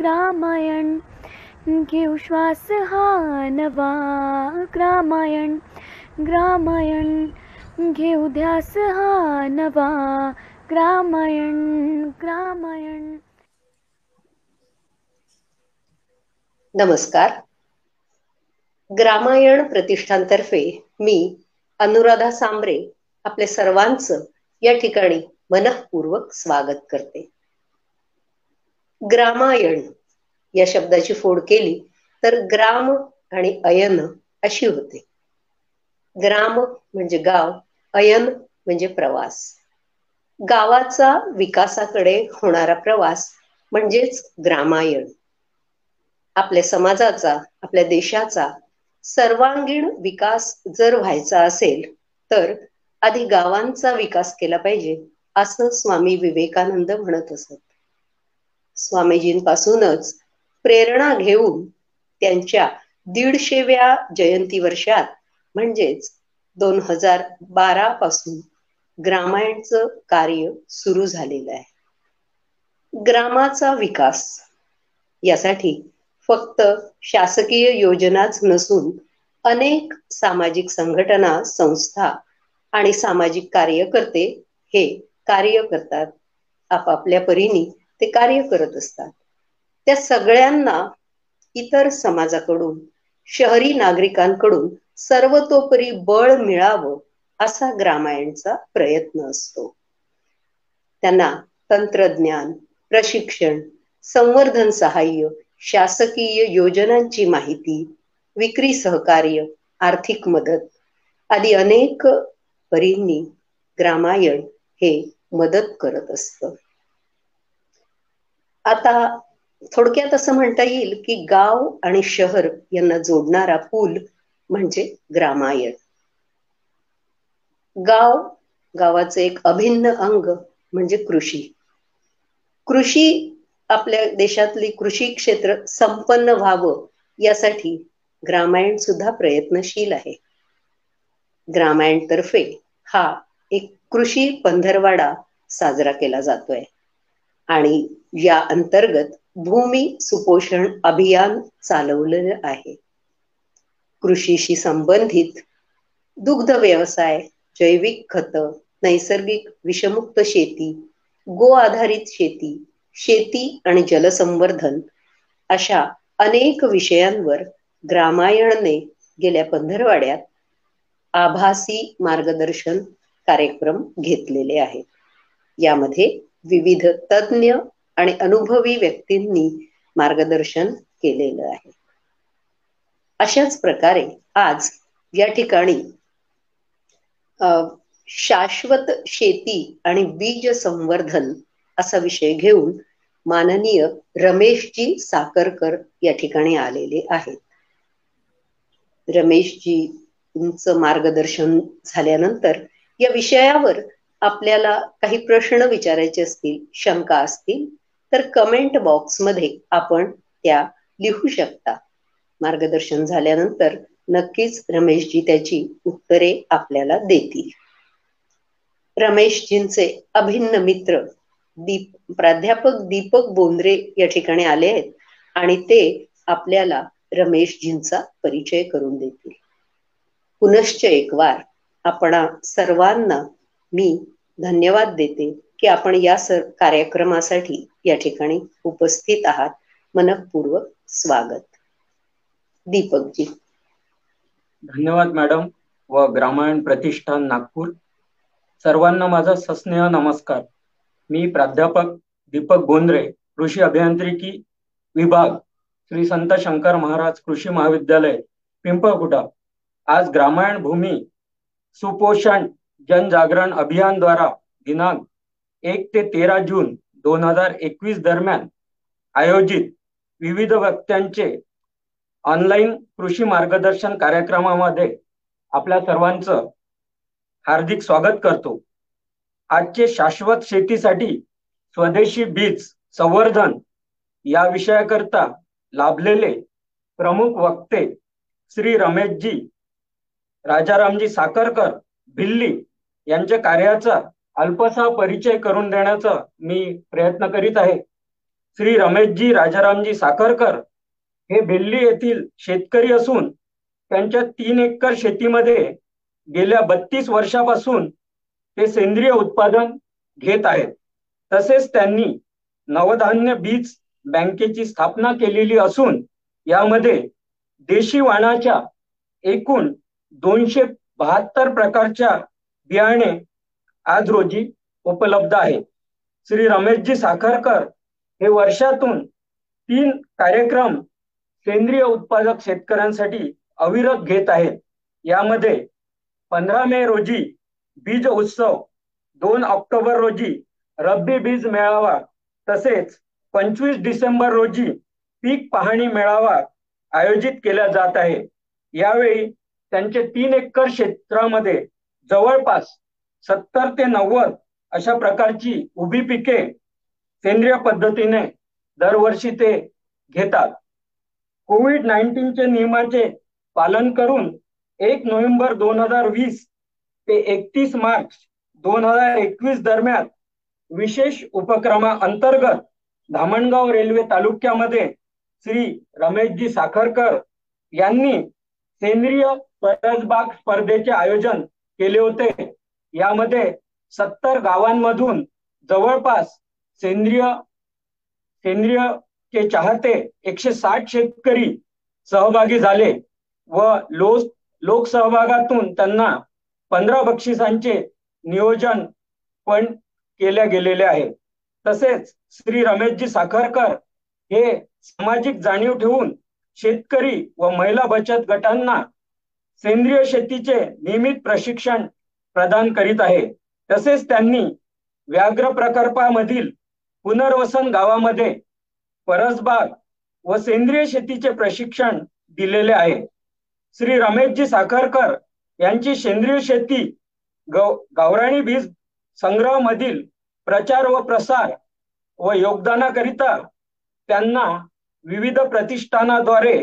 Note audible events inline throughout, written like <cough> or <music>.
रामायण. घेऊ श्वास हा नवा. रामायण ग्रामायण घेऊ ध्यास हा नवा. ग्रामायण ग्रामायण नमस्कार. ग्रामायण प्रतिष्ठानतर्फे मी अनुराधा सांबरे आपले सर्वांचं या ठिकाणी मनपूर्वक स्वागत करते. ग्रामायण या शब्दाची फोड केली तर ग्राम आणि अयन अशी होते. ग्राम म्हणजे गाव अयन म्हणजे प्रवास. गावाचा विकासाकडे होणारा प्रवास म्हणजेच ग्रामायण. आपल्या समाजाचा आपल्या देशाचा सर्वांगीण विकास जर व्हायचा असेल तर आधी गावांचा विकास केला पाहिजे असं स्वामी विवेकानंद म्हणत असत. स्वामीजींपासूनच प्रेरणा घेऊन त्यांच्या दीडशेव्या जयंती वर्षात म्हणजेच दोन हजार बारा पासून ग्रामायणचं कार्य सुरू झालेलं आहे. ग्रामाचा विकास यासाठी फक्त शासकीय योजनाच नसून अनेक सामाजिक संघटना संस्था आणि सामाजिक कार्यकर्ते हे कार्य करतात. आपापल्या परीने ते कार्य करत असतात. त्या सगळ्यांना इतर समाजाकडून शहरी नागरिकांकडून सर्वतोपरी बळ मिळावं असा ग्रामायणचा प्रयत्न असतो. त्यांना तंत्रज्ञान प्रशिक्षण संवर्धन सहाय्य शासकीय योजनांची माहिती विक्री सहकार्य आर्थिक मदत आदी अनेक परींनी ग्रामायण हे मदत करत असतं. आता थोडक्यात असं म्हणता येईल की गाव आणि शहर यांना जोडणारा पूल म्हणजे ग्रामायण. गाव गावाचं एक अभिन्न अंग म्हणजे कृषी. कृषी आपल्या देशातली कृषी क्षेत्र संपन्न व्हावं यासाठी ग्रामायण सुद्धा प्रयत्नशील आहे. ग्रामायण तर्फे हा एक कृषी पंधरवाडा साजरा केला जातोय. आणि या अंतर्गत भूमी सुपोषण अभियान चालवलेलं आहे. कृषीशी संबंधित दुग्ध व्यवसाय जैविक खत नैसर्गिक विषमुक्त शेती गो आधारित शेती शेती आणि जलसंवर्धन अशा अनेक विषयांवर ग्रामायणने गेल्या पंधरवाड्यात आभासी मार्गदर्शन कार्यक्रम घेतलेले आहेत. यामध्ये विविध तज्ज्ञ आणि अनुभवी व्यक्तींनी मार्गदर्शन केलेलं आहे. अशाच प्रकारे आज या ठिकाणी शाश्वत शेती आणि बीज संवर्धन असा विषय घेऊन माननीय रमेशजी साकरकर या ठिकाणी आलेले आहेत. रमेशजी मार्गदर्शन झाल्यानंतर या विषयावर आपल्याला काही प्रश्न विचारायचे असतील शंका असतील तर कमेंट बॉक्समध्ये आपण त्या लिहू शकता. मार्गदर्शन झाल्यानंतर नक्कीच रमेशजी त्याची उत्तरे आपल्याला देतील. रमेशजींचे अभिन्न मित्र दीप प्राध्यापक दीपक बोंद्रे या ठिकाणी आले आहेत आणि ते आपल्याला रमेशजींचा परिचय करून देतील. पुनश्च एक वार सर्वांना मी धन्यवाद देते की आपण या सर कार्यक्रमासाठी या ठिकाणी उपस्थित आहात. मनपूर्वक स्वागत. दीपकजी. धन्यवाद मॅडम व ग्रामायण प्रतिष्ठान नागपूर. सर्वांना माझा सस्नेह नमस्कार. मी प्राध्यापक दीपक गोंद्रे कृषी अभियांत्रिकी विभाग श्री संत शंकर महाराज कृषी महाविद्यालय पिंपळकुटा. आज ग्रामायण भूमी सुपोषण जनजागरण अभियान द्वारा दिनांक एक ते तेरा जून दोन हजार एकवीस दरम्यान आयोजित विविध वक्त्यांचे ऑनलाईन कृषी मार्गदर्शन कार्यक्रमामध्ये आपल्या सर्वांचं हार्दिक स्वागत करतो. आजचे शाश्वत शेतीसाठी स्वदेशी बीज संवर्धन या विषयाकरता लाभलेले प्रमुख वक्ते श्री रमेशजी राजारामजी साखरकर भिल्ली यांच्या कार्याचा अल्पसा परिचय करून देण्याचा मी प्रयत्न करीत आहे. श्री रमेशजी राजारामजी साखरकर हे बेल्ली येथील शेतकरी असून त्यांच्या तीन एकर शेतीमध्ये गेल्या बत्तीस वर्षापासून ते सेंद्रिय उत्पादन घेत आहेत. तसेच त्यांनी नवधान्य बीज बँकेची स्थापना केलेली असून यामध्ये देशी वाणाच्या एकूण दोनशे बहात्तर प्रकारच्या बियाणे आज रोजी उपलब्ध आहे. श्री रमेशजी साखरकर हे वर्षातून तीन कार्यक्रम सेंद्रिय उत्पादक शेतकऱ्यांसाठी अविरत घेत आहेत. यामध्ये पंधरा मे रोजी बीज उत्सव दोन ऑक्टोबर रोजी रब्बी बीज मेळावा तसेच पंचवीस डिसेंबर रोजी पीक पाहणी मेळावा आयोजित केला जात आहे. यावेळी त्यांचे तीन एकर क्षेत्रामध्ये जवळपास सत्तर ते नव्वद अशा प्रकारची उभी पिके सेंद्रिय पद्धतीने दरवर्षी ते घेतात. कोविड नाईन्टीनचे नियमाचे पालन करून एक नोव्हेंबर दोन हजार वीस ते एकतीस मार्च दोन हजार एकवीस दरम्यान विशेष उपक्रमा अंतर्गत धामणगाव रेल्वे तालुक्यामध्ये श्री रमेशजी साखरकर यांनी सेंद्रिय परसबाग स्पर्धेचे आयोजन केले होते. यामध्ये सत्तर गावांमधून जवळपास सेंद्रिय सेंद्रिय के चाहते एकशे साठ शेतकरी सहभागी झाले व लोक लोकसहभागातून त्यांना पंधरा बक्षिसांचे नियोजन पण केल्या गेलेले आहे. तसेच श्री रमेशजी साखरकर हे सामाजिक जाणीव ठेवून शेतकरी व महिला बचत गटांना सेंद्रिय शेतीचे नियमित प्रशिक्षण प्रदान करीत आहे. तसेच त्यांनी व्याघ्र प्रकल्पामधील पुनर्वसन गावामध्ये परसबाग व सेंद्रिय शेतीचे प्रशिक्षण दिलेले आहे. श्री रमेशजी साखरकर यांची सेंद्रिय शेती गौ गावराणी बीज संग्रह मधील प्रचार व प्रसार व योगदानाकरिता त्यांना विविध प्रतिष्ठानाद्वारे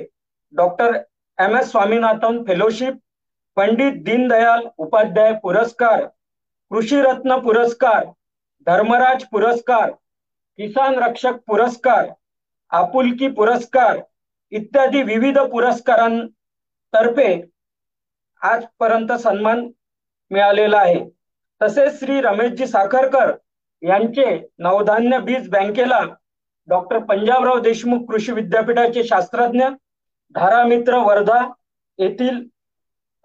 doctor M S Swaminathan fellowship Pandit Deendayal Upadhyay पुरस्कार कृषी रत्न पुरस्कार धर्मराज पुरस्कार किसान रक्षक पुरस्कार आपुलकी पुरस्कार इत्यादी विविध पुरस्कारांतर्फे आजपर्यंत सन्मान मिळालेला आहे. तसेच श्री रमेशजी साखरकर यांचे नवधान्य बीज बँकेला डॉक्टर पंजाबराव देशमुख कृषी विद्यापीठाचे शास्त्रज्ञ धारामित्र वर्धा येथील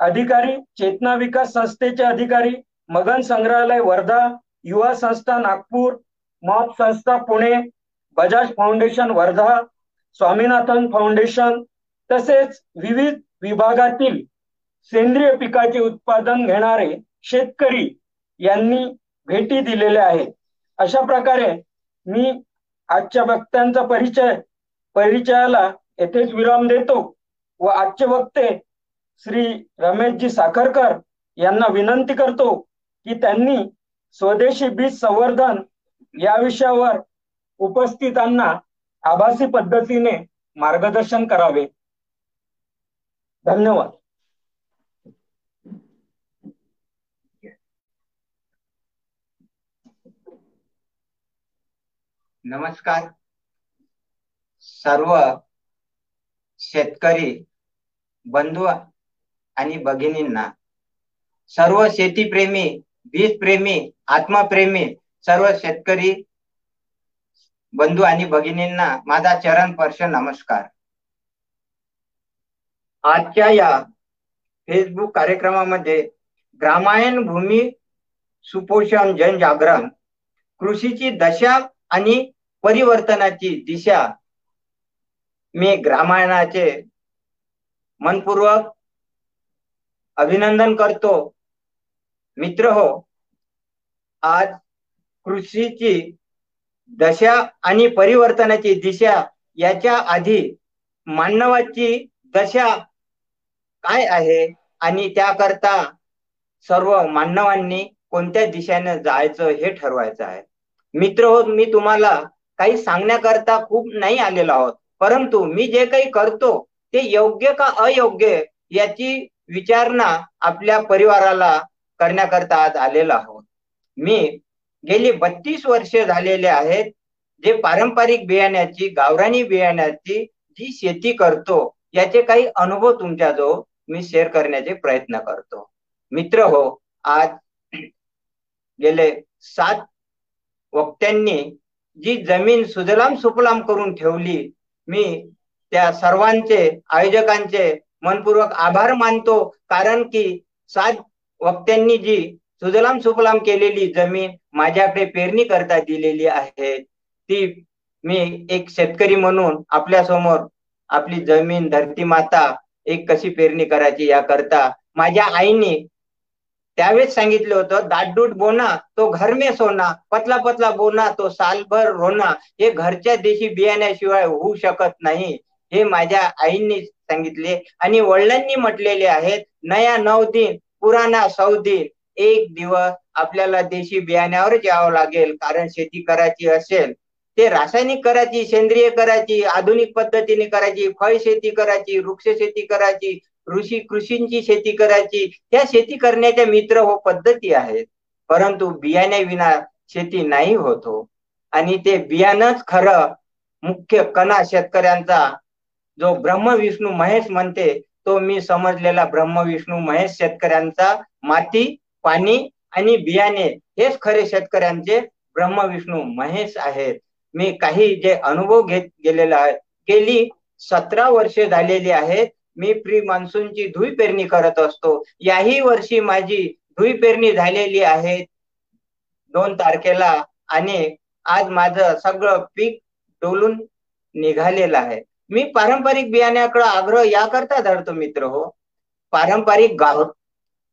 अधिकारी चेतना विकास संस्थेचे अधिकारी मगन संग्रहालय वर्धा युवा संस्था नागपूर मॉप संस्था पुणे बजाज फाउंडेशन वर्धा स्वामीनाथन फाउंडेशन तसेच विविध विभागातील सेंद्रिय पिकाचे उत्पादन घेणारे शेतकरी यांनी भेटी दिलेल्या आहेत. अशा प्रकारे मी आजच्या वक्त्यांचा परिचय परिचयाला येथेच विराम देतो व आजचे वक्ते श्री रमेशजी साखरकर यांना विनंती करतो की त्यांनी स्वदेशी बीज संवर्धन या विषयावर उपस्थितांना आभासी पद्धतीने मार्गदर्शन करावे. धन्यवाद. नमस्कार. सर्व शेतकरी बंधू आणि भगिनींना. सर्व शेतीप्रेमी बीजप्रेमी आत्मप्रेमी सर्व शेतकरी बंधू आणि भगिनींना माझा चरण स्पर्श नमस्कार. आजच्या या फेसबुक कार्यक्रमामध्ये ग्रामायण भूमी सुपोषण जनजागरण कृषीची दशा आणि परिवर्तनाची दिशा मी ग्रामायणाचे मनपूर्वक अभिनंदन करतो. मित्र हो आज कृषीची दशा आणि परिवर्तनाची दिशा याच्या आधी मानवाची दशा काय आहे आणि त्याकरता सर्व मानवांनी कोणत्या दिशेने जायचं हे ठरवायचं आहे. मित्र हो मी तुम्हाला काही सांगण्याकरता खूप नाही आलेलो आहोत. परंतु मी जे काही करतो ते योग्य का अयोग्य याची विचारणा आपल्या परिवाराला करण्याकरता आज आलेलो आहोत. मी गेली बत्तीस वर्षे झालेले आहेत जे पारंपरिक बियाण्याची गावरानी बियाण्याची जी शेती करतो याचे काही अनुभव तुमच्याजवळ मी शेअर करण्याचे प्रयत्न करतो. मित्र हो आज गेले सात वक्त्यांनी जी जमीन सुजलाम सुफलाम करून ठेवली मी त्या सर्वांचे आयोजकांचे मनपूर्वक आभार मानतो. कारण की सात वक्त्यांनी जी सुजलाम सुफलाम केलेली जमीन माझ्याकडे पेरणी करता दिलेली आहे ती मी एक शेतकरी म्हणून आपल्यासमोर आपली जमीन धरती माता एक कशी पेरणी करायची या करता माझ्या आईने त्यावेळेस सांगितलं होतं दाटदूट बोना तो घर मे सोना पतला पतला बोना तो सालभर रोना हे घरच्या देशी बियाण्याशिवाय होऊ शकत नाही. हे माझ्या आईंनी सांगितले आणि वडिलांनी म्हटलेले आहेत नया नऊ दिन पुराणा सौ दिन. एक दिवस आपल्याला देशी बियाण्यावर यावं लागेल कारण शेती करायची असेल. ते रासायनिक करायची सेंद्रिय करायची आधुनिक पद्धतीने करायची फळ शेती करायची वृक्ष शेती करायची ऋषी कृषींची शेती करायची. त्या शेती करण्याच्या मित्र हो पद्धती आहेत. परंतु बियाण्याविना शेती नाही होतो हो. आणि ते बियाणंच खरं मुख्य कणा शेतकऱ्यांचा जो ब्रह्मविष्णू महेश म्हणते तो मी समजलेला ब्रह्मविष्णू महेश शेतकऱ्यांचा माती पाणी आणि बियाणे हेच खरे शेतकऱ्यांचे ब्रह्मविष्णू महेश आहेत. मी काही जे अनुभव घेत गेलेला आहे गेली सतरा वर्षे झालेली आहेत. मी प्री मान्सूनची धुई पेरणी करत असतो. याही वर्षी माझी धुई पेरणी झालेली आहे. दोन तारखेला आणि आज माझं सगळं पीक डोलून निघालेलं आहे. मी पारंपरिक बियाण्याकडे आग्रह याकरता धरतो मित्र हो. पारंपरिक गाव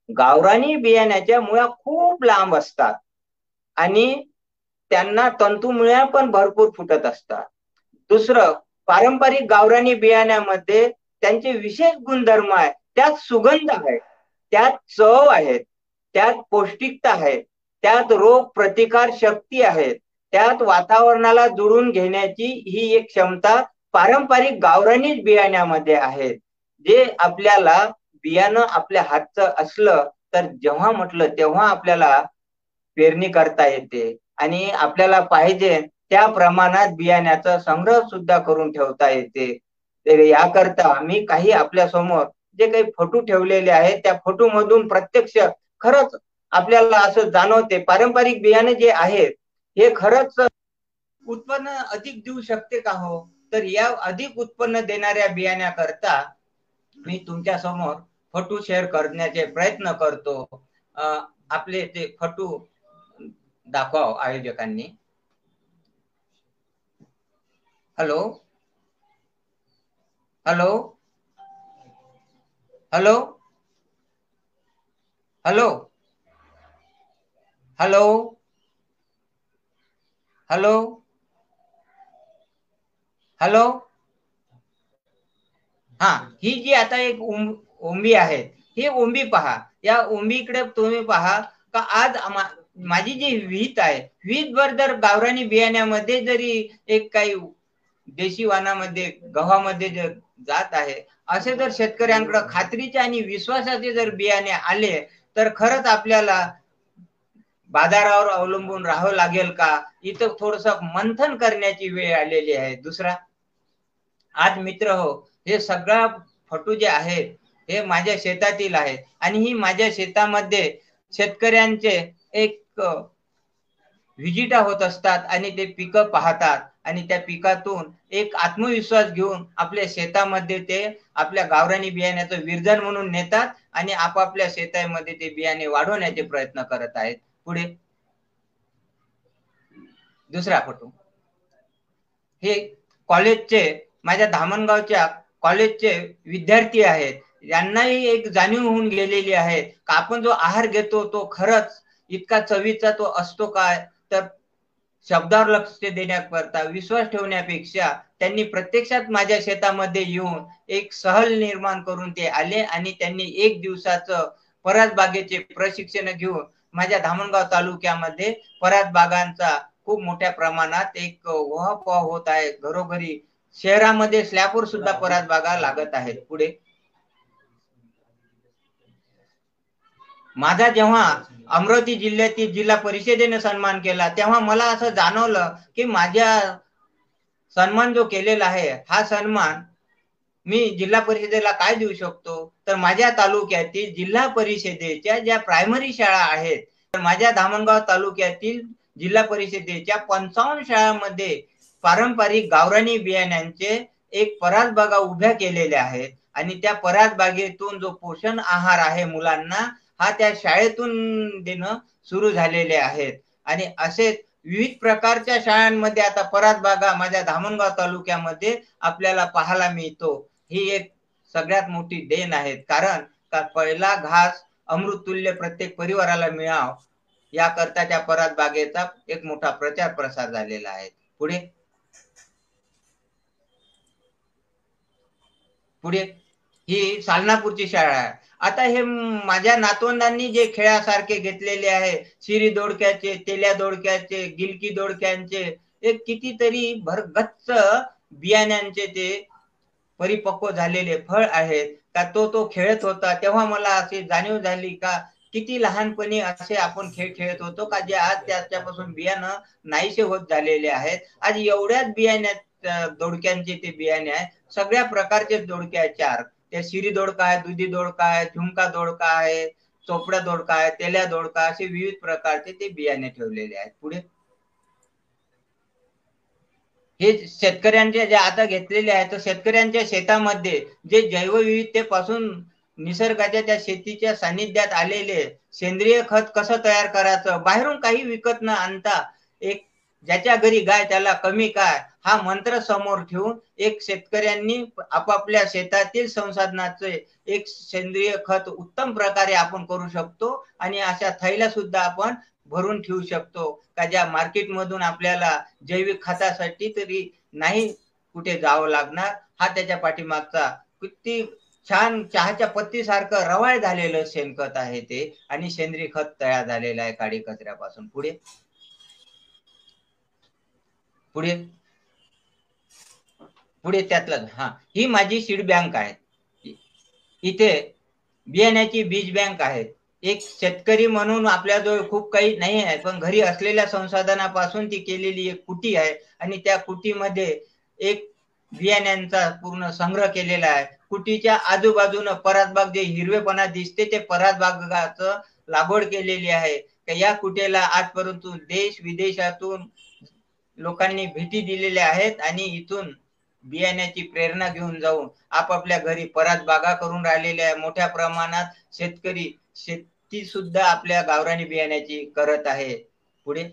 गावरानी बियाण्याच्या मुळ्या खूप लांब असतात. आणि त्यांना तंतुमुळ्या पण भरपूर फुटत असतात. दुसरं पारंपरिक गावरानी बियाण्यामध्ये त्यांचे विशेष गुणधर्म आहे त्यात सुगंध आहे त्यात चव आहेत त्यात पौष्टिकता आहे त्यात रोग प्रतिकार शक्ती आहे त्यात वातावरणाला जुळून घेण्याची ही एक क्षमता पारंपरिक गावरानीच बियाण्यामध्ये आहे. जे आपल्याला बियाणं आपल्या हातचं असलं तर जेव्हा म्हटलं तेव्हा आपल्याला पेरणी करता येते आणि आपल्याला पाहिजे त्या प्रमाणात बियाण्याचा संग्रह सुद्धा करून ठेवता येते. तर याकरता मी काही आपल्यासमोर जे काही फोटो ठेवलेले आहेत त्या फोटो मधून प्रत्यक्ष खरंच आपल्याला असं जाणवते. पारंपरिक बियाणे जे आहेत हे खरंच उत्पन्न अधिक देऊ शकते का हो? तर या अधिक उत्पन्न देणाऱ्या बियाण्याकरता मी तुमच्यासमोर फोटो शेअर करण्याचे प्रयत्न करतो. आपले ते फोटो दाखवाव हो आयोजकांनी. Hello? Hello hello hello hello hello hello हा ही जी आता एक ओंबी आहे ही ओंबी पहा. या ओंबीकडे तुम्ही पहा का आज माझी जी विहीत आहे विहीत भर जर गावरानी बियाण्यामध्ये जरी एक काही देशी वानामध्ये गव्हामध्ये जर जात आहे. असे जर शेतकऱ्यांकडे खात्रीचे आणि विश्वासाचे जर बियाणे आले तर खरंच आपल्याला बाजारावर अवलंबून राहावं लागेल का? इथं थोडस मंथन करण्याची वेळ आलेली आहे. दुसरा आज मित्र हो हे सगळा फटू जे आहेत हे माझ्या शेतातील आहेत आणि ही माझ्या शेतामध्ये शेतकऱ्यांचे एक व्हिजिटा होत असतात आणि ते पिकं पाहतात. आणि त्या पिकातून एक आत्मविश्वास घेऊन आपल्या शेतामध्ये ते आपल्या गावरानी बियाण्याचं विरजन म्हणून नेतात आणि आपापल्या शेतामध्ये ते बियाणे वाढवण्याचे प्रयत्न करत आहेत. पुढे. दुसरा फोटो. हे कॉलेजचे माझ्या धामणगावच्या कॉलेजचे विद्यार्थी आहेत. यांनाही एक जाणीव होऊन गेलेली आहे का आपण जो आहार घेतो तो खरंच इतका चवीचा तो असतो काय? तर शब्दावर लक्ष देण्याकरता विश्वास ठेवण्यापेक्षा त्यांनी प्रत्यक्षात माझ्या शेतामध्ये येऊन एक सहल निर्माण करून ते आले आणि त्यांनी एक दिवसाचं परास बागेचे प्रशिक्षण घेऊन माझ्या धामणगाव तालुक्यामध्ये परास बागांचा खूप मोठ्या प्रमाणात एक वहापोहा होत आहे. घरोघरी शहरामध्ये स्लॅपवर सुद्धा परात बागा लागत आहेत. पुढे माझा जेव्हा अमरावती जिल्ह्यातील जिल्हा परिषदेने सन्मान केला तेव्हा मला असं जाणवलं की माझ्या सन्मान जो केलेला आहे हा सन्मान मी जिल्हा परिषदेला काय देऊ शकतो? तर माझ्या तालुक्यातील जिल्हा परिषदेच्या ज्या प्रायमरी शाळा आहेत तर माझ्या धामणगाव तालुक्यातील जिल्हा परिषदेच्या पंचावन्न शाळांमध्ये पारंपरिक गावरानी बियाण्यांचे एक परास बागा उभ्या केलेल्या आहेत. आणि त्या परास बागेतून जो पोषण आहार आहे मुलांना हा त्या शाळेतून देणं सुरू झालेले आहेत. आणि असेच विविध प्रकारच्या शाळांमध्ये आता परात बागा माझ्या धामणगाव तालुक्यामध्ये आपल्याला पाहायला मिळतो. ही एक सगळ्यात मोठी देण आहे कारण का पहिला घास अमृततुल्य प्रत्येक परिवाराला मिळाव याकरता त्या परात बागेचा एक मोठा प्रचार प्रसार झालेला आहे. पुढे? पुढे? ही सालनापूरची शाळा आहे. आता हे माझ्या नातवंडांनी जे खेळासारखे घेतलेले आहे शिरी दोडक्याचे तेल्या दोडक्याचे गिलकी दोडक्यांचे एक कितीतरी भरगच्च बियाण्यांचे ते परिपक्व झालेले फळ आहेत. का तो तो खेळत होता तेव्हा मला अशी जाणीव झाली का किती लहानपणी असे आपण खेळ खेळत होतो का जे आज त्याच्यापासून बियाणं नाहीसे होत झालेले आहेत. आज एवढ्याच बियाण्यात दोडक्यांचे ते बियाणे आहे सगळ्या प्रकारचे दोडक्याचे आहेत चार त्या शिरी दोडका आहे दुधी दोडका आहे झुमका दोडका आहे चोपड्या दोडका आहे तेल्या दोडका असे विविध प्रकारचे ते बियाणे ठेवलेले आहेत. पुढे? हे शेतकऱ्यांचे जे आता घेतलेले आहे तर शेतकऱ्यांच्या शेतामध्ये जे जैवविविधतेपासून निसर्गाच्या त्या शेतीच्या सानिध्यात आलेले सेंद्रिय खत कसं तयार करायचं? बाहेरून काही विकत न आणता एक ज्याच्या घरी गाय त्याला कमी काय? हा मंत्र समोर ठेवून एक शेतकऱ्यांनी आपापल्या शेतातील संसाधनाचे एक सेंद्रिय खत उत्तम प्रकारे आपण करू शकतो आणि अशा थैल्या सुद्धा आपण भरून ठेवू शकतो. का ज्या मार्केटमधून आपल्याला जैविक खतासाठी तरी नाही कुठे जावं लागणार हा त्याच्या पाठीमागचा किती छान चहाच्या पत्तीसारखं रवाळ झालेलं शेणखत आहे ते आणि सेंद्रिय खत तयार झालेलं आहे काडी कचऱ्यापासून. पुढे? पुढे? पुढे त्यातलं हा. ही माझी सीड बँक आहे. इथे बियाण्याची बीज बँक आहे. एक शेतकरी म्हणून आपल्याजवळ खूप काही नाही आहे पण घरी असलेल्या संसाधनापासून ती केलेली एक कुटी आहे आणि त्या कुटीमध्ये एक बियाण्यांचा पूर्ण संग्रह केलेला आहे. कुटीच्या आजूबाजूनं परातबाग जे हिरवेपणा दिसते ते परातबागाच लागवड केलेली आहे. या कुटेला आजपर्यंत देश विदेशातून लोकांनी भेटी दिलेल्या आहेत आणि इथून बियाण्याची प्रेरणा घेऊन जाऊन आपापल्या घरी परत बागा करून राहिलेल्या मोठ्या प्रमाणात शेतकरी शेती सुद्धा आपल्या गावरानी बियाण्याची करत आहे. पुढे.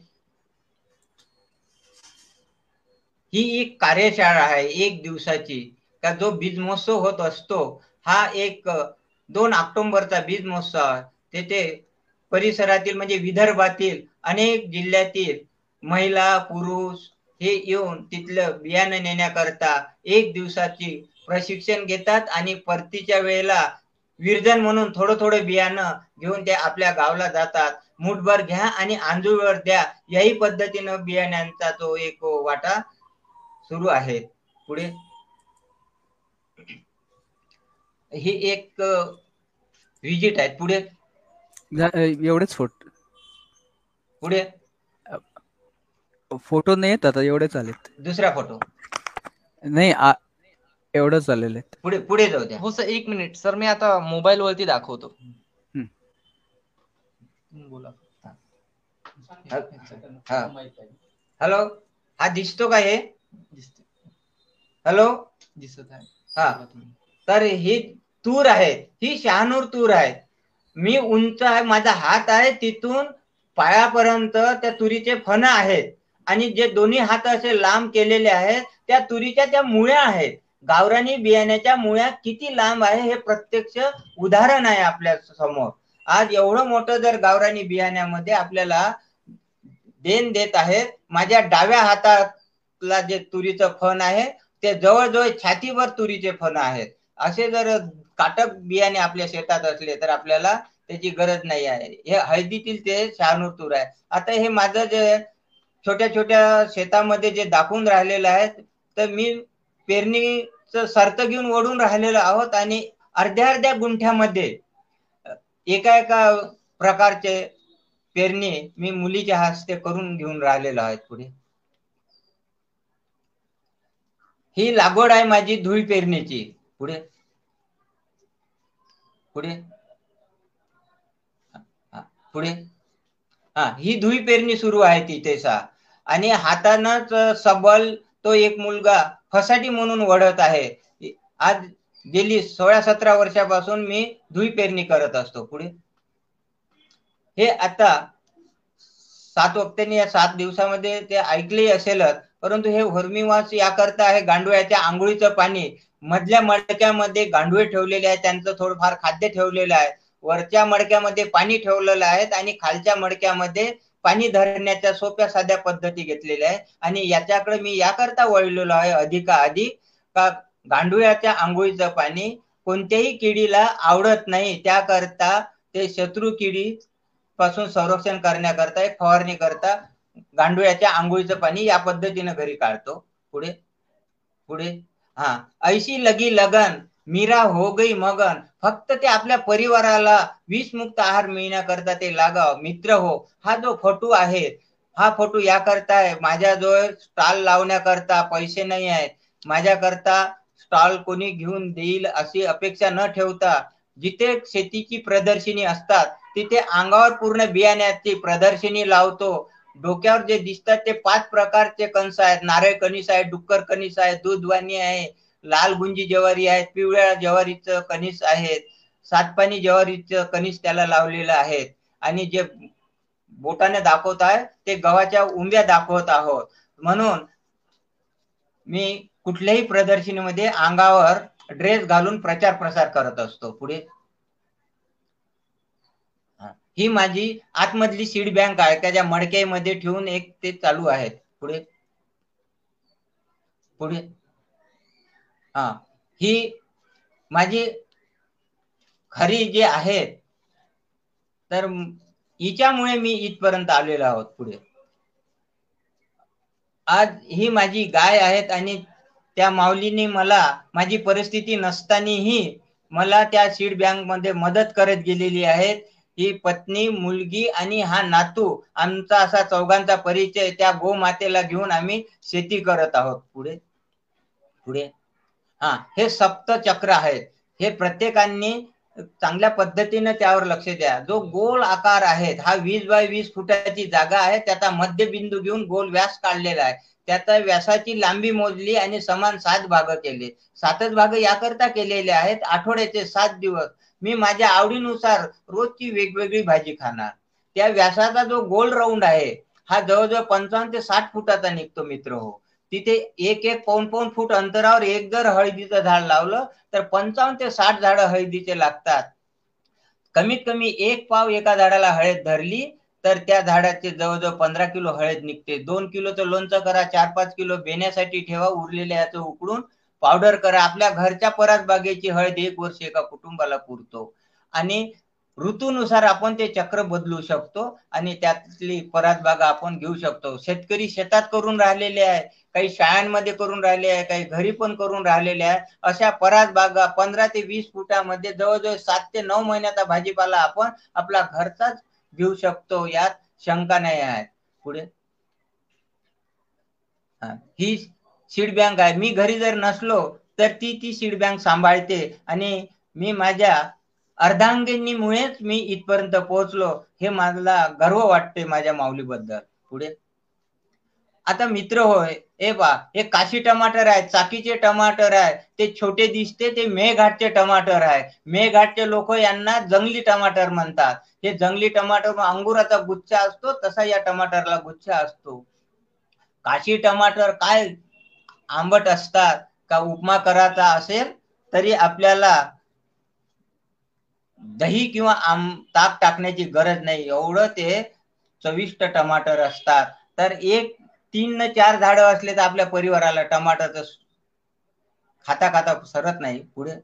ही एक कार्यशाळा आहे एक दिवसाची. का जो बीज महोत्सव होत असतो हा एक दोन ऑक्टोबरचा बीज महोत्सव तेथे परिसरातील म्हणजे विदर्भातील अनेक जिल्ह्यातील महिला पुरुष हे येऊन तिथलं बियाणं नेण्याकरता एक दिवसाची प्रशिक्षण घेतात आणि परतीच्या वेळेला विरजन म्हणून थोडं थोडं बियाणं घेऊन ते आपल्या गावला जातात. मुठभर घ्या आणि आंजूळवर द्या. याही पद्धतीनं बियाण्यांचा तो एक वाटा सुरू आहे. पुढे. ही एक विजिट आहे पुढे. एवढेच फोटो. पुढे. फोटो नाही येत आता एवढे चालेल दुसरा फोटो. नाही एवढं चालेल पुढे पुढे जाऊ द्या. हो सर एक मिनिट. सर मी आता मोबाईल वरती दाखवतो. बोला. हॅलो हा. दिसतो का हे? दिसते हॅलो दिसत आहे. हा. तर ही तूर आहे. ही शहानूर तूर आहे. मी उंच आहे माझा हात आहे तिथून पायापर्यंत त्या तुरीचे फण आहेत. आणि जे दोन्ही हात असे लांब केलेले आहेत त्या तुरीच्या त्या मुळ्या आहेत. गावरानी बियाण्याच्या मुळ्या किती लांब आहे हे प्रत्यक्ष उदाहरण आहे आपल्यासमोर. आज एवढं मोठं जर गावरानी बियाण्यामध्ये आपल्याला देण देत आहेत माझ्या डाव्या हाताला जे तुरीचं फण आहे ते जवळजवळ छातीवर तुरीचे फण आहेत. असे जर काटक बियाणे आपल्या शेतात असले तर आपल्याला त्याची गरज नाही आहे. हे हळदीतील ते शहानूर तूर आहे. आता हे माझं जे छोट्या छोट्या शेतामध्ये जे दाखवून राहिलेलं आहे तर मी पेरणीच सर्त घेऊन ओढून राहिलेलो आहोत आणि अर्ध्या अर्ध्या गुंठ्यामध्ये एका एका प्रकारचे पेरणी मी मुलीच्या हस्ते करून घेऊन राहिलेलो आहे पुढे. ही लागवड आहे माझी धुळी पेरणीची. पुढे. पुढे. पुढे. हा ही धुई पेरणी सुरू आहे तिथे सा. आणि हातानच सबल तो एक मुलगा फसाटी म्हणून वढत आहे. आज गेली सोळा सतरा वर्षापासून मी धुई पेरणी करत असतो. पुढे? हे आता सात वक्त्यांनी या सात दिवसामध्ये ते ऐकले असेलच परंतु हे वर्मीवास याकरता आहे गांडुळ्याच्या आंघोळीचं पाणी मधल्या मडक्यामध्ये गांडुळे ठेवलेले आहेत त्यांचं थोडंफार खाद्य ठेवलेलं आहे. वरच्या मडक्यामध्ये पाणी ठेवलेलं आहे आणि खालच्या मडक्यामध्ये पाणी धरण्याच्या सोप्या साध्या पद्धती घेतलेल्या आहे आणि याच्याकडे मी याकरता वळलेलो आहे अधिका अधिक का गांडुळ्याच्या आंघोळीचं पाणी कोणत्याही किडीला आवडत नाही त्याकरता ते शत्रू किडी पासून संरक्षण करण्याकरता एक फवारणी करता गांडुळ्याच्या आंघोळीचं पाणी या पद्धतीने घरी काढतो. पुढे? पुढे? हा. ऐशी लगी लगन मीरा हो गई मगन. फक्त ते आपल्या परिवाराला विष मुक्त आहार मिळण्याकरता ते लागाव. मित्र हो हा जो फोटो आहे हा फोटो याकरता आहे माझ्याजवळ स्टॉल लावण्याकरता पैसे नाही आहेत. माझ्याकरता स्टॉल कोणी घेऊन देईल अशी अपेक्षा न ठेवता जिथे शेतीची प्रदर्शनी असतात तिथे अंगावर पूर्ण बियाण्याची प्रदर्शनी लावतो. डोक्यावर जे दिसतात ते पाच प्रकारचे कणस आहेत. नारळ कणीस आहे डुक्कर कणीस आहे दूधवाणी आहे. लाल गुंजी ज्वारी आहेत पिवळ्या ज्वारीचं कणीस आहेत सातपाणी ज्वारीचं कणीस त्याला लावलेलं आहेत आणि जे बोटाने दाखवत आहे ते गव्हाच्या उंब्या दाखवत आहोत. म्हणून मी कुठल्याही प्रदर्शनीमध्ये अंगावर ड्रेस घालून प्रचार प्रसार करत असतो. पुढे. ही माझी आतमधली सीड बँक आहे. त्याच्या मडक्यामध्ये ठेवून एक ते चालू आहेत. पुढे. पुढे. हा. ही माझी खरी जे आहेत तर हिच्यामुळे मी इथपर्यंत आलेलो आहोत पुढे. आज ही माझी गाय आहेत आणि त्या माऊलीने मला माझी परिस्थिती नसतानाही मला त्या सीड बँकमध्ये मदत करत गेलेली आहेत. ही पत्नी मुलगी आणि हा नातू आमचा असा चौघांचा परिचय त्या गोमातेला घेऊन आम्ही शेती करत आहोत पुढे. पुढे. हा हे सप्त चक्र आहेत. हे प्रत्येकांनी चांगल्या पद्धतीने त्यावर लक्ष द्या. जो गोल आकार आहेत हा वीस बाय वीस फुटाची जागा आहे त्याचा मध्यबिंदू घेऊन गोल व्यास काढलेला आहे. त्याचा व्यासाची लांबी मोजली आणि समान सात भाग केले. सातच भाग याकरता केलेले आहेत आठवड्याचे सात दिवस. मी माझ्या आवडीनुसार रोजची वेगवेगळी भाजी खाणार. त्या व्यासाचा जो गोल राऊंड आहे हा जवळजवळ पंचावन्न ते साठ फुटाचा निघतो मित्र हो. तिथे एक एक पाऊन पाऊन फूट अंतरावर एक जर हळदीचं झाड लावलं तर पंचावन्न ते साठ झाड हळदीचे लागतात. कमीत कमी एक पाव एका झाडाला हळद धरली तर त्या झाडाचे जवळजवळ पंधरा किलो हळद निघते. दोन किलोचं लोणचं करा चार पाच किलो बेण्यासाठी ठेवा उरलेल्या याचं उकडून पावडर करा. आपल्या घरच्या परस बागेची हळद एक वर्ष एका कुटुंबाला पुरतो. आणि ऋतूनुसार आपण ते चक्र बदलू शकतो आणि त्यातली परत बागा आपण घेऊ शकतो. शेतकरी शेतात करून राहिलेले आहे. काही शाळांमध्ये करून राहिले आहे काही घरी पण करून राहिलेले आहे. अशा परात बागा पंधरा ते वीस फुटामध्ये जवळजवळ सात ते नऊ महिन्याचा भाजीपाला आपण आपला घरचाच घेऊ शकतो यात शंका नाही आहे. पुढे. ही सीड बँक आहे. मी घरी जर नसलो तर ती ती सीड बँक सांभाळते. आणि मी माझ्या अर्धांगिनीमुळेच मी इथपर्यंत पोहोचलो हे मला गर्व वाटते माझ्या माऊलीबद्दल. पुढे. आता मित्र होय ए बा हे काशी टमाटर आहे चाकीचे टमाटर आहे ते छोटे दिसते ते मेघाटचे टमाटर आहे. मेघाटचे लोक यांना जंगली टमाटर म्हणतात. हे जंगली टमाटर अंगुराचा गुच्छा असतो तसा या टमाटरला गुच्छा असतो. काशी टमाटर काय आंबट असतात का उपमा करायचा असेल तरी आपल्याला दही किंवा आम ताक टाकण्याची गरज नाही. एवढं ते चविष्ट टमाटर असतात. तर एक तीन न चार झाडं असले तर आपल्या परिवाराला टमाटाचं खाता खाता सरत नाही पुढे.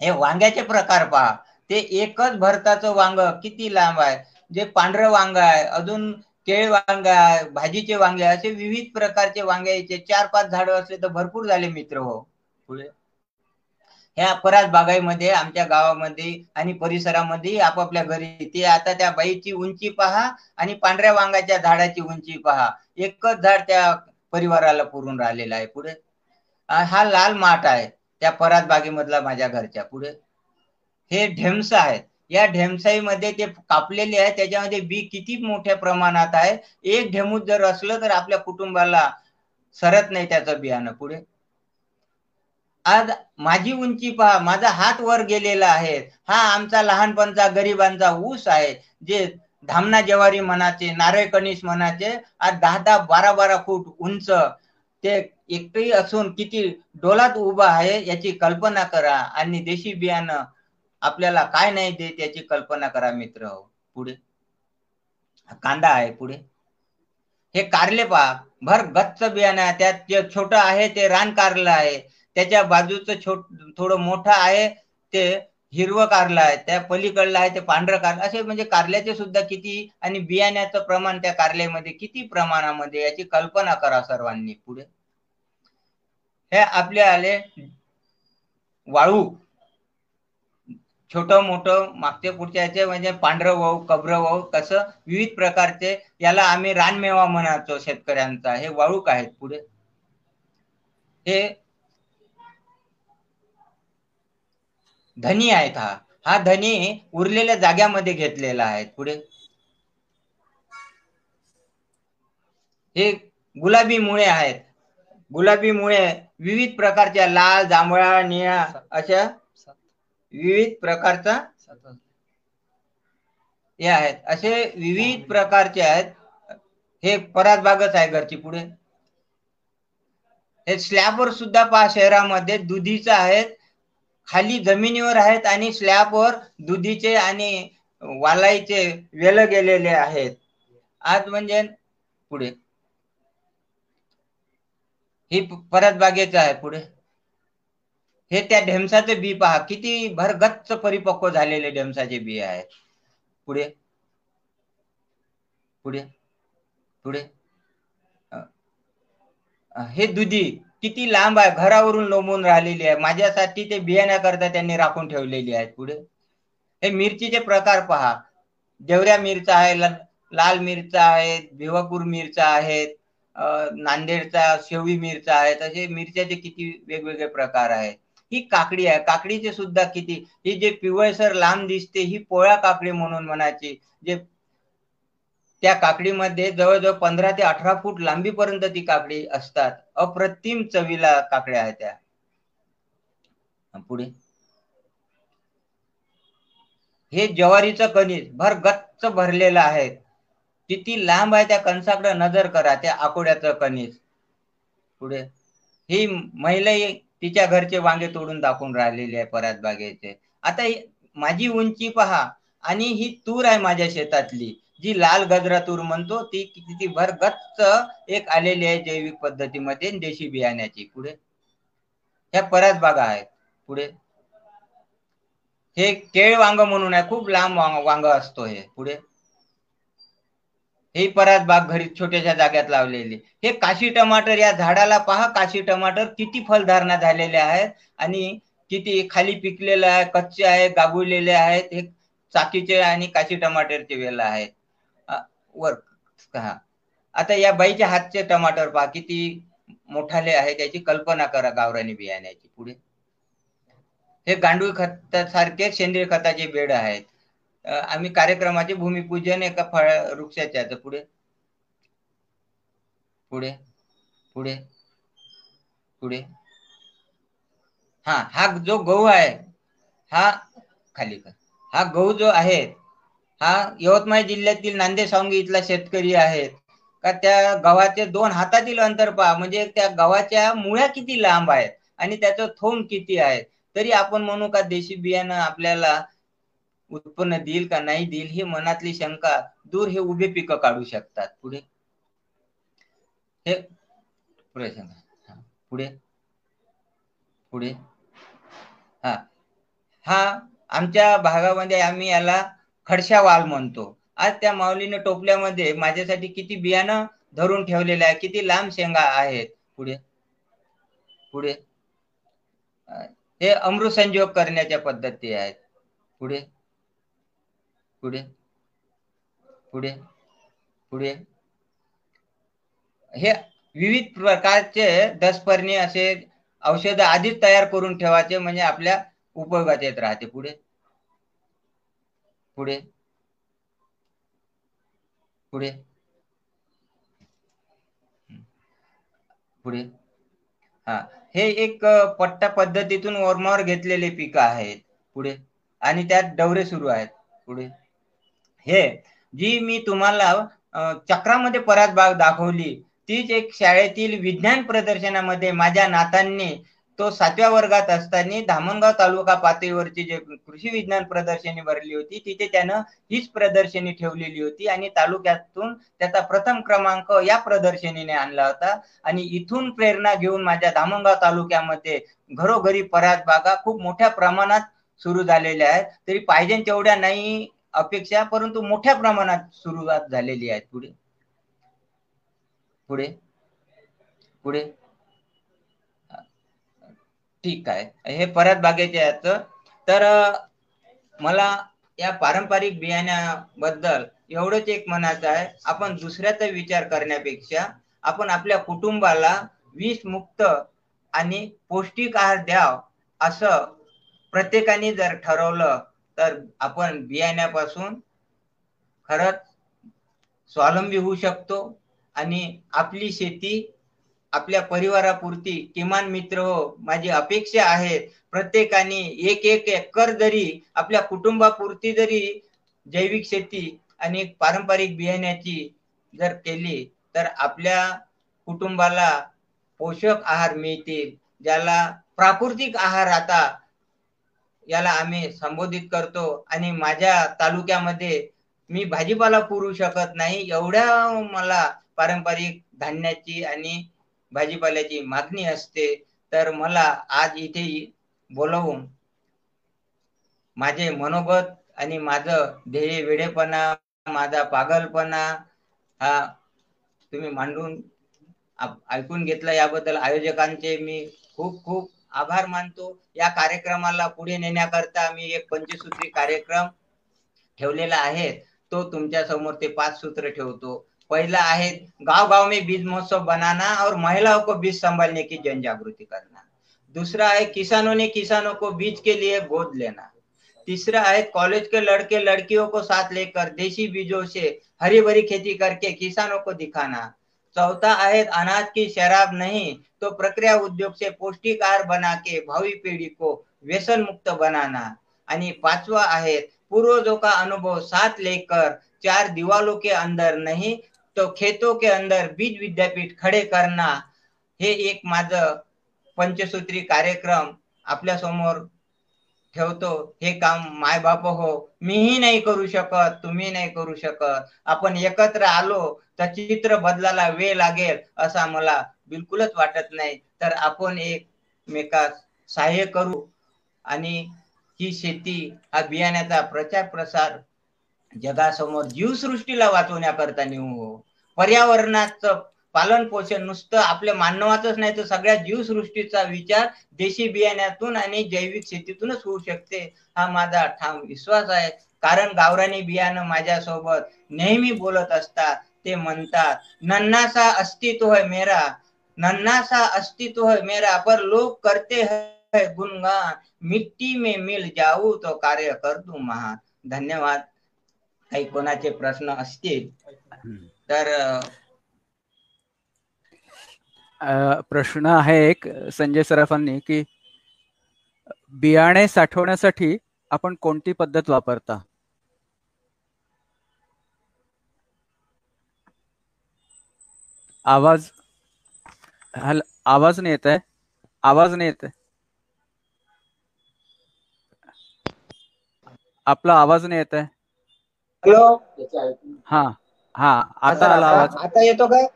हे वांग्याचे प्रकार पहा. ते एकच भरताचं वांग किती लांब आहे? जे पांढरं वांग आहे अजून केळ वांग आहे भाजीचे वांगे असे विविध प्रकारचे वांग्याचे चार पाच झाडं असले तर भरपूर झाले मित्र हो. पुढे. ह्या परास बागाईमध्ये आमच्या गावामध्ये आणि परिसरामध्ये आपापल्या घरी. ते आता त्या बाईची उंची पहा आणि पांढऱ्या वांगाच्या झाडाची उंची पहा. एकच झाड त्या परिवाराला पुरून राहिलेला आहे पुढे. हा लाल माठ आहे त्या परात बागेमधला माझ्या घरच्या पुढे. हे ढेमस आहेत या ढेमसाईमध्ये ते कापलेले आहे. त्याच्यामध्ये बी किती मोठ्या प्रमाणात आहे. एक ढेमूच जर असलं तर आपल्या कुटुंबाला सरत नाही त्याचं बियाणं पुढे. आज माझी उंची पहा माझा हात वर गेलेला आहे. हा आमचा लहानपणचा गरिबांचा ऊस आहे. जे धामणा जवारी म्हणाचे नारळ कणीस म्हणाचे आज दहा दहा बारा बारा फूट उंच. ते एकटी असून किती डोलात उभा आहे याची कल्पना करा आणि देशी बियाणं आपल्याला काय नाही देत याची कल्पना करा मित्र. हो पुढे कांदा आहे पुढे. हे कारले पहा. भर गच्च बियाणं त्यात जे छोटं आहे ते रान कारलं आहे. त्याच्या बाजूचं छोट थोडं मोठं आहे ते हिरवं कारलं आहे त्या पलीकडलं आहे ते पांढरं कारलं. असे म्हणजे कारल्याचे सुद्धा किती आणि बियाण्याचं प्रमाण त्या कारल्यामध्ये किती प्रमाणामध्ये याची कल्पना करा सर्वांनी पुढे. हे आपले आले वाळू. छोट मोठं मागच्या पुढच्या याचे म्हणजे पांढरं वाहू कब्र वाहू कसं विविध प्रकारचे याला आम्ही रानमेवा म्हणायचो शेतकऱ्यांचा. हे वाळूक आहेत पुढे. हे धनी आहेत हा. हा धनी उरलेल्या जाग्यामध्ये घेतलेला आहे. पुढे. हे गुलाबी मुळे आहेत. गुलाबी मुळे विविध प्रकारच्या लाल जांभळा निळा अशा विविध प्रकारचा हे आहेत. असे विविध प्रकारचे आहेत. हे परासबागच आहे घरची पुढे. हे स्लॅबवर सुद्धा पहा शहरामध्ये दुधीचं आहेत. खाली जमिनीवर आहेत आणि स्लॅबवर दुधीचे आणि वालाईचे वेल गेलेले आहेत. आज म्हणजे पुढे. ही परत बागेचं आहे पुढे. हे त्या ढेमसाचे बी पहा. किती भरगच्च परिपक्व झालेले ढेमसाचे बी आहेत पुढे. पुढे. पुढे. हे दुधी. किती लांब आहे? घरावरून लोंबून राहिलेली आहे. माझ्यासाठी ते बियाण्याकरता त्यांनी राखून ठेवलेली आहेत पुढे. हे मिरचीचे प्रकार पहा. देवऱ्या मिरचा आहे लाल मिरचा आहे भिवापूर मिरचा आहेत नांदेडचा शेवळी मिरचा आहे. तसे मिरच्याचे किती वेगवेगळे प्रकार आहेत. ही काकडी आहे. काकडीचे सुद्धा किती? ही जे पिवळसर लांब दिसते ही पोळ्या काकडी म्हणून म्हणायची. जे त्या काकडीमध्ये जवळजवळ पंधरा ते अठरा फूट लांबीपर्यंत ती काकडी असतात. अप्रतिम चवीला काकड्या आहेत त्या. पुढे. हे ज्वारीचं कणीस भर गच्च भरलेलं आहे. किती लांब आहे त्या कणसाकडे नजर करा त्या आकोड्याचं कणीस. पुढे. ही महिला तिच्या घरचे वांगे तोडून दाखवून राहिलेली आहे परत बागेचे आता माझी उंची पहा. आणि ही तूर आहे माझ्या शेतातली. जी लाल गजरातूर म्हणतो ती किती भर गच्च एक आलेली आहे जैविक पद्धतीमध्ये देशी बियाण्याची. पुढे? ह्या बऱ्याच बागा आहेत. पुढे? हे केळ वांग म्हणून आहे. खूप लांब वांग असतो हे. पुढे? ही परत बाग घरी छोट्याशा जाग्यात लावलेली. हे काशी टमाटर या झाडाला पहा काशी टमाटर किती फलधारणा झालेले आहेत. आणि किती खाली पिकलेलं आहे कच्चे आहे गागुळलेले आहेत. हे चाकीचे आणि काशी टमाटरचे वेल आहेत. वर्क वर हा. आता या बाईच्या हातचे टमाटर पहा किती मोठाले आहे त्याची कल्पना करा गावरानी बियाण्याची पुढे. हे गांडूळ खतासारखे सेंद्रिय खताचे बेड आहेत. आम्ही कार्यक्रमाचे भूमिपूजन एका फळ वृक्षाच्या पुढे. पुढे पुढे पुढे. हा हा जो गहू आहे हा खाली कर. हा गहू जो आहे हा यवतमाळ जिल्ह्यातील नांदेड सावंगी इथला शेतकरी आहेत का त्या गव्हाचे दोन हातातील अंतर पहा म्हणजे त्या गव्हाच्या मुळ्या किती लांब आहेत आणि त्याचं थोंब किती आहे? तरी आपण म्हणू का देशी बियाणं आपल्याला उत्पन्न देईल का नाही देईल ही मनातली शंका दूर हे उभे पिकं काढू शकतात. पुढे? हे पुढे सांगा पुढे? पुढे? हा. हा आमच्या भागामध्ये आम्ही याला खडशा वाल म्हणतो. आज त्या माऊलीने टोपल्यामध्ये माझ्यासाठी किती बियाणं धरून ठेवलेलं आहे किती लांब शेंगा आहेत. पुढे पुढे. हे अमृत संजोग करण्याच्या पद्धती आहेत. पुढे पुढे पुढे पुढे. हे विविध प्रकारचे दसपर्णी असे औषध आधीच तयार करून ठेवायचे म्हणजे आपल्या उपयोगात येत राहते. पुढे. पुढे. पुढे. पुढे. हा. हे एक पट्टा पद्धतीतून वर्मावर घेतलेले पिकं आहेत. पुढे. आणि त्यात डवरे सुरू आहेत. पुढे. हे जी मी तुम्हाला चक्रामध्ये परत बाग दाखवली तीच एक शाळेतील विज्ञान प्रदर्शनामध्ये माझ्या नातांनी तो सातव्या वर्गात असताना धामणगाव तालुका पातळीवरची जे कृषी विज्ञान प्रदर्शनी भरली होती तिथे त्यानं हीच प्रदर्शनी ठेवलेली होती आणि तालुक्यातून त्याचा प्रथम क्रमांक या प्रदर्शनीने आणला होता. आणि इथून प्रेरणा घेऊन माझ्या धामणगाव तालुक्यामध्ये घरोघरी परात बागा खूप मोठ्या प्रमाणात सुरू झालेल्या आहेत. तरी पाहिजे तेवढ्या नाही अपेक्षा परंतु मोठ्या प्रमाणात सुरुवात झालेली आहे. पुढे. पुढे. पुढे. ठीक आहे. हे परत बागेचे आहेत तर. मला या पारंपरिक बियाण्याबद्दल एवढंच एक म्हणायचं आहे. आपण दुसऱ्याचा विचार करण्यापेक्षा आपण आपल्या कुटुंबाला विष मुक्त आणि पौष्टिक आहार द्याव असं प्रत्येकाने जर ठरवलं तर आपण बियाण्यापासून खरंच स्वावलंबी होऊ शकतो आणि आपली शेती आपल्या परिवारापुरती किमान मित्र हो माझी अपेक्षा आहे. प्रत्येकाने एक एक एकर जरी आपल्या कुटुंबापुरती जरी जैविक शेती आणि पारंपरिक बियाण्याची जर केली तर आपल्या कुटुंबाला पोषक आहार मिळतील ज्याला प्राकृतिक आहार आता याला आम्ही संबोधित करतो. आणि माझ्या तालुक्यामध्ये मी भाजीपाला पुरू शकत नाही एवढ्या मला पारंपरिक धान्याची आणि भाजीपाल्याची मागणी असते तर मला आज इथे बोलवून माझे मनोगत आणि माझं ध्येय वेडेपणा माझा पागलपणा हा तुम्ही मांडून ऐकून घेतला याबद्दल आयोजकांचे मी खूप खूप आभार मानतो. या कार्यक्रमाला पुढे नेण्याकरता मी एक पंचसूत्री कार्यक्रम ठेवलेला आहे. तो तुमच्यासमोर ते पाच सूत्र ठेवतो. पहला है गाँव गाँव में बीज महोत्सव बनाना और महिलाओं को बीज संभालने की जन जागृति करना। दूसरा है किसानों ने किसानों को बीज के लिए गोद लेना। तीसरा है कॉलेज के लड़के लड़कियों को साथ लेकर देशी बीजों से हरी भरी खेती करके किसानों को दिखाना। चौथा है अनाज की शराब नहीं तो प्रक्रिया उद्योग से पौष्टिक आहार बना के भावी पीढ़ी को व्यसन मुक्त बनाना। पाचवा आहे पूर्वजों का अनुभव साथ लेकर चार दीवालों के अंदर नहीं तो खेतों के अंदर बीज विद्यापीठ खडे करना हे एक माझं पंचसूत्री कार्यक्रम आपल्यासमोर ठेवतो. हे काम माय बाप हो मीही नाही करू शकत तुम्ही नाही करू शकत. आपण एकत्र आलो तर चित्र बदलायला वेळ लागेल असा मला बिलकुलच वाटत नाही. तर आपण एकमेकास सहाय्य करू. आणि ही शेती हा बियाण्याचा प्रचार प्रसार जगासमोर जीवसृष्टीला वाचवण्याकरता नेऊ. पर्यावरणाचं पालन पोषण नुसतं आपल्या मानवाचंच नाही तर सगळ्या जीवसृष्टीचा विचार देशी बियाण्यातून आणि जैविक शेतीतूनच होऊ शकते. हा माझा ठाम विश्वास आहे. कारण गावरानी बियाणं माझ्यासोबत नेहमी बोलत असतात. ते म्हणतात नन्नासा अस्तित्व है मेरा. नन्नासा अस्तित्व है मेरा पर लोक करते है गुणगान. मिट्टी में मिल जाऊ तो कार्य कर दू महान. धन्यवाद. काही कोणाचे प्रश्न असतील तर प्रश्न आहे एक संजय सराफांनी की बियाणे साठवण्यासाठी आपण कोणती पद्धत वापरता? आवाज हल आवाज नाही येत आहे. आवाज नाही येत आपला आवाज नाही येत आहे. हॅलो? हा हा आता आला आवाज. आता येतो काय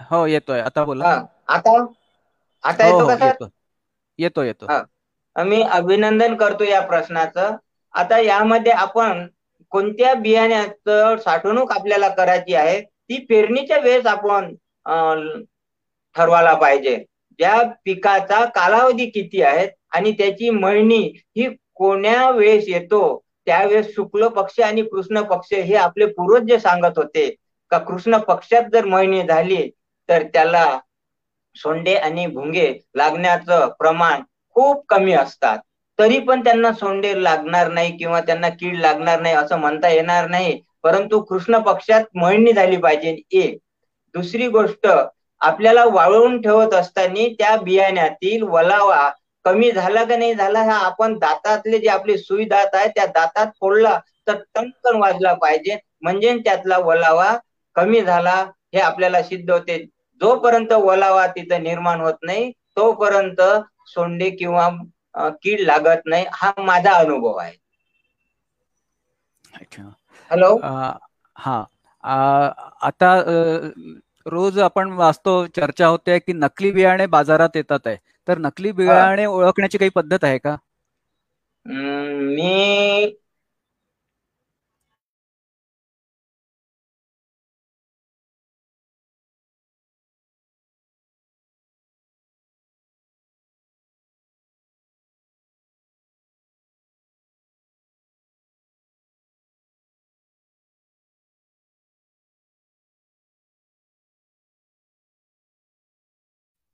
हो येतोय. आता बोला. आता? आता येतो हो का सर? येतो येतो. मी अभिनंदन करतो या प्रश्नाचं. आता यामध्ये आपण कोणत्या बियाण्याचं साठवणूक आपल्याला करायची आहे ती पेरणीच्या वेळेस आपण ठरवायला पाहिजे. ज्या पिकाचा कालावधी किती आहे आणि त्याची मळणी ही कोण्या वेळेस येतो? त्यावेळेस शुक्ल पक्ष आणि कृष्ण पक्ष हे आपले पूर्वज जे सांगत होते. का कृष्ण पक्षात जर मळणी झाली तर त्याला सोंडे आणि भुंगे लागण्याचं प्रमाण खूप कमी असतात. तरी पण त्यांना सोंडे लागणार नाही किंवा त्यांना कीड लागणार नाही असं म्हणता येणार नाही. परंतु कृष्ण पक्षात मळणी झाली पाहिजे एक दुसरी गोष्ट आपल्याला वाळवून ठेवत असताना त्या बियाण्यातील वलावा कमी झाला का नाही झाला हा आपण दातातले जे आपले सुई दात आहे त्या दातात फोडला तर टंकन वाजला पाहिजे. म्हणजे त्यातला वलावा कमी झाला हे आपल्याला सिद्ध होते. जोपर्यंत ओलावा तिथं निर्माण होत नाही तोपर्यंत सोंडे किंवा कीड लागत नाही हा माझा अनुभव आहे. हॅलो? हा. आता रोज आपण वाचतो चर्चा होते की नकली बियाणे बाजारात येतात आहे. तर नकली बियाणे ओळखण्याची काही पद्धत आहे का? मी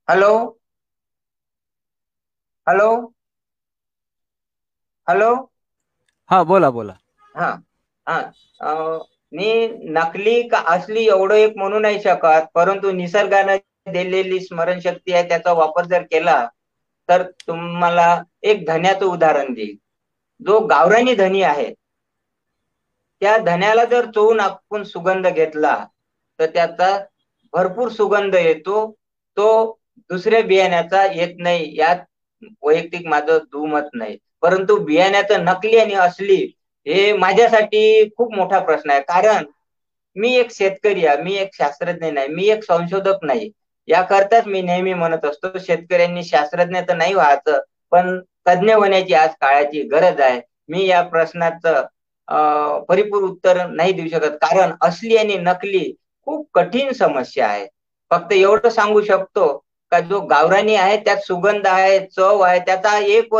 हॅलो? हॅलो? हॅलो? हा बोला बोला. हा हा. मी नकली का असली एवढं एक म्हणू नाही शकत परंतु निसर्गाने दिलेली स्मरणशक्ती आहे त्याचा वापर जर केला तर तुम्हाला एक धन्याचं उदाहरण देईल. जो गावरानी धनी आहे त्या धन्याला जर चोळून आपण सुगंध घेतला तर त्याचा भरपूर सुगंध येतो तो दुसऱ्या बियाण्याचा येत नाही यात वैयक्तिक माझं दुमत नाही. परंतु बियाण्याचं नकली आणि असली हे माझ्यासाठी खूप मोठा प्रश्न आहे. कारण मी एक शेतकरी आहे मी एक शास्त्रज्ञ नाही मी एक संशोधक नाही. याकरताच मी नेहमी म्हणत असतो शेतकऱ्यांनी शास्त्रज्ञ तर नाही व्हायचं पण तज्ज्ञ होण्याची आज काळाची गरज आहे. मी या प्रश्नाचं परिपूर्ण उत्तर नाही देऊ शकत. कारण असली आणि नकली खूप कठीण समस्या आहे. फक्त एवढं सांगू शकतो का जो गावरानी आहे त्यात सुगंध आहे चव आहे त्याचा एक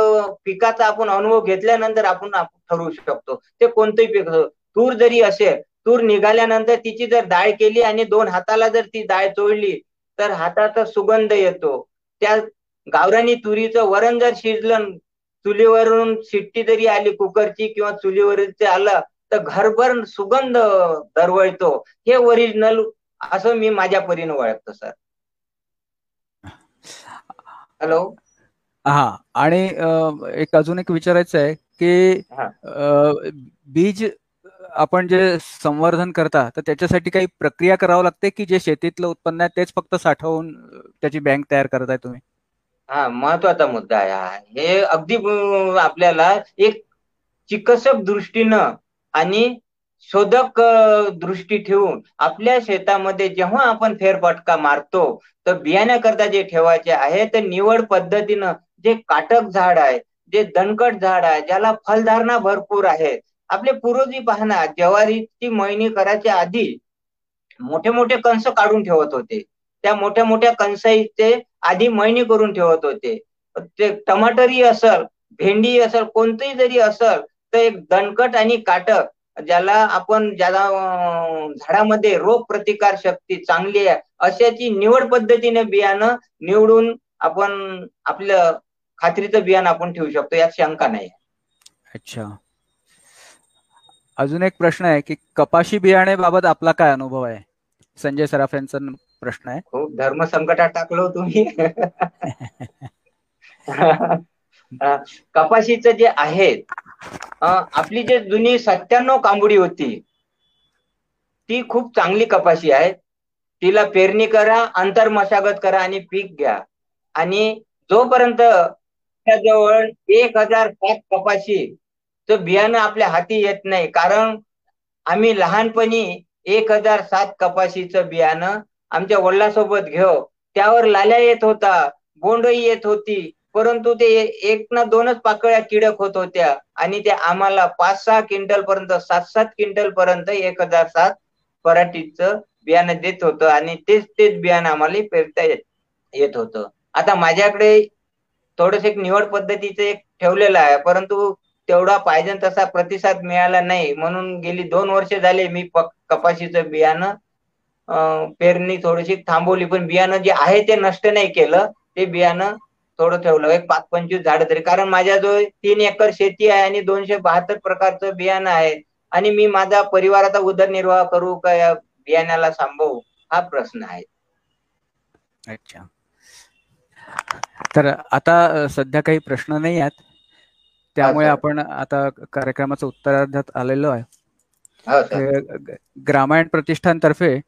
पिकाचा आपण अनुभव घेतल्यानंतर आपण ठरवू शकतो. ते कोणतंही पीक तूर जरी असेल तूर निघाल्यानंतर तिची जर डाळ केली आणि दोन हाताला जर ती डाळ चोळली तर हाताचा सुगंध येतो. त्या गावरानी तुरीचं वरण जर शिजलं चुलीवरून शिट्टी जरी आली कुकरची किंवा चुलीवरचे आलं तर घरभर सुगंध दरवळतो. हे ओरिजिनल असं मी माझ्या परीने ओळखतो सर. हॅलो. हा आणि एक अजून एक विचारायचं आहे की बीज आपण जे संवर्धन करता तर त्याच्यासाठी काही प्रक्रिया करावं लागते की जे शेतीतलं उत्पन्न आहे तेच फक्त साठवून त्याची बँक तयार करताय तुम्ही? हा महत्त्वाचा मुद्दा आहे हे. अगदी आपल्याला एक चिकित्सक दृष्टीनं आणि शोधक दृष्टी ठेवून आपल्या शेतामध्ये जेव्हा आपण फेरफटका मारतो तर बियाण्याकरता जे ठेवायचे आहे तर निवड पद्धतीनं जे काटक झाड आहे जे दणकट झाड आहे ज्याला फलधारणा भरपूर आहे आपले पूर्वजी पाहना ज्वारीची मळणी करायच्या आधी मोठे मोठे कंस काढून ठेवत होते. त्या मोठ्या मोठ्या कंसाईचे आधी मळणी करून ठेवत होते. ते टमाटरही असल भेंडी असल कोणतंही जरी असल तर एक दणकट आणि काटक ज्याला आपण ज्याला झाडामध्ये रोग प्रतिकार शक्ती चांगली आहे अशाची निवड पद्धतीने बियाणं निवडून आपण आपलं खात्रीचं बियाणं आपण ठेवू शकतो यात शंका नाही. अच्छा. अजून एक प्रश्न आहे की कपाशी बियाणे बाबत आपला काय अनुभव आहे? संजय सराफ यांचा प्रश्न आहे. खूप धर्म संकटात टाकलो तुम्ही. <laughs> <laughs> कपाशीचं जे आहे आपली जे जुनी सत्त्याण्णव कांबुडी होती ती खूप चांगली कपाशी आहे तिला पेरणी करा अंतर मशागत करा आणि पीक घ्या. आणि जोपर्यंत जवळ एक हजार पाच कपाशी बियाणं आपल्या हाती येत नाही. कारण आम्ही लहानपणी एक हजार सात कपाशीचं बियाणं आमच्या वडिलांसोबत घेऊ. त्यावर लाल्या येत होता बोंडही येत होती. परंतु ते एक ना दोनच पाकळ्या किडक होत होत्या. आणि ते आम्हाला पाच सहा क्विंटल पर्यंत सात सात क्विंटल पर्यंत एक हजार सात पराठीचं बियाणं देत होतं. आणि तेच तेच बियाणं आम्हाला पेरता येत येत होतं. आता माझ्याकडे थोडस एक निवड पद्धतीचं एक ठेवलेलं आहे. परंतु तेवढा पाहिजे तसा प्रतिसाद मिळाला नाही. म्हणून गेली दोन वर्ष झाले मी कपाशीचं बियाणं पेरणी थोडीशी थांबवली. पण बियाणं जे आहे ते नष्ट नाही केलं. ते बियाणं थोडं ठेवलं. एक पाच पंचवीस झाडं तरी. कारण माझ्या जो तीन एकर शेती आहे आणि दोनशे बहात्तर प्रकारचं बियाणं आहे आणि मी माझा परिवाराचा उदरनिर्वाह करू का या बियाण्याला सांभाळू हा प्रश्न आहे. अच्छा. तर आता सध्या काही प्रश्न नाही आहेत. त्यामुळे आपण आता कार्यक्रमाचं उत्तरार्धात आलेलो आहे. ग्रामायण प्रतिष्ठानतर्फे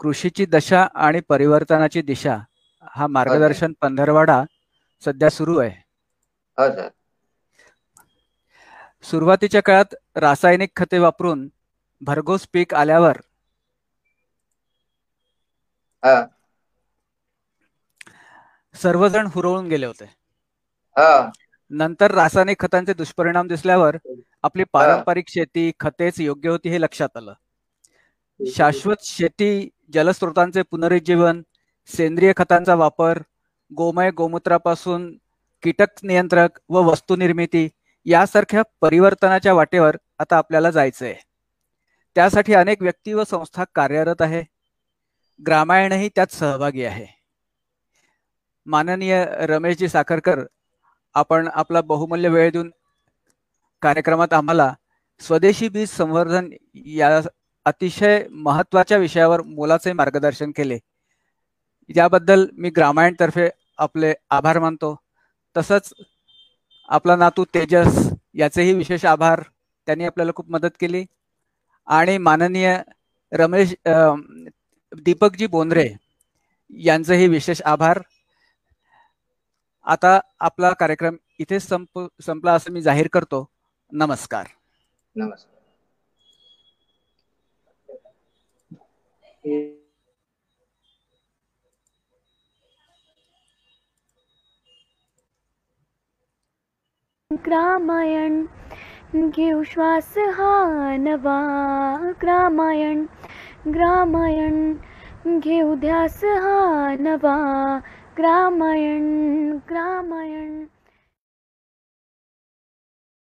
कृषीची दशा आणि परिवर्तनाची दिशा हा मार्गदर्शन पंधरवाडा सध्या सुरू आहे. सुरुवातीच्या काळात रासायनिक खते वापरून भरघोस पीक आल्यावर सर्वजण हुरळून गेले होते. नंतर रासायनिक खतांचे दुष्परिणाम दिसल्यावर आपली पारंपरिक शेती खतेच योग्य होती हे लक्षात आलं. शाश्वत शेती जलस्रोतांचे पुनरुज्जीवन सेंद्रिय खतांचा वापर गोमय गोमूत्रापासून कीटक नियंत्रक व वस्तू निर्मिती यासारख्या परिवर्तनाच्या वाटेवर आता आपल्याला जायचंय. त्यासाठी अनेक व्यक्ती व संस्था कार्यरत आहे. ग्रामायणही त्यात सहभागी आहे. माननीय रमेशजी साखरकर आपण आपला बहुमूल्य वेळ देऊन कार्यक्रमात आम्हाला स्वदेशी बीज संवर्धन या अतिशय महत्त्वाच्या विषयावर मोलाचे मार्गदर्शन केले. याबद्दल मी ग्रामायणतर्फे आपले आभार मानतो. तसंच आपला नातू तेजस याचेही विशेष आभार. त्यांनी आपल्याला खूप मदत केली. आणि माननीय रमेश दीपकजी बोंद्रे यांचेही विशेष आभार. आता आपला कार्यक्रम इथेच संप संपला असं मी जाहीर करतो. नमस्कार. नमस्कार. ग्रामायण घेऊ श्वास हा नवा. ग्रामायण ग्रामायण घेऊ ध्यास हा नवा. ग्रामायण ग्रामायण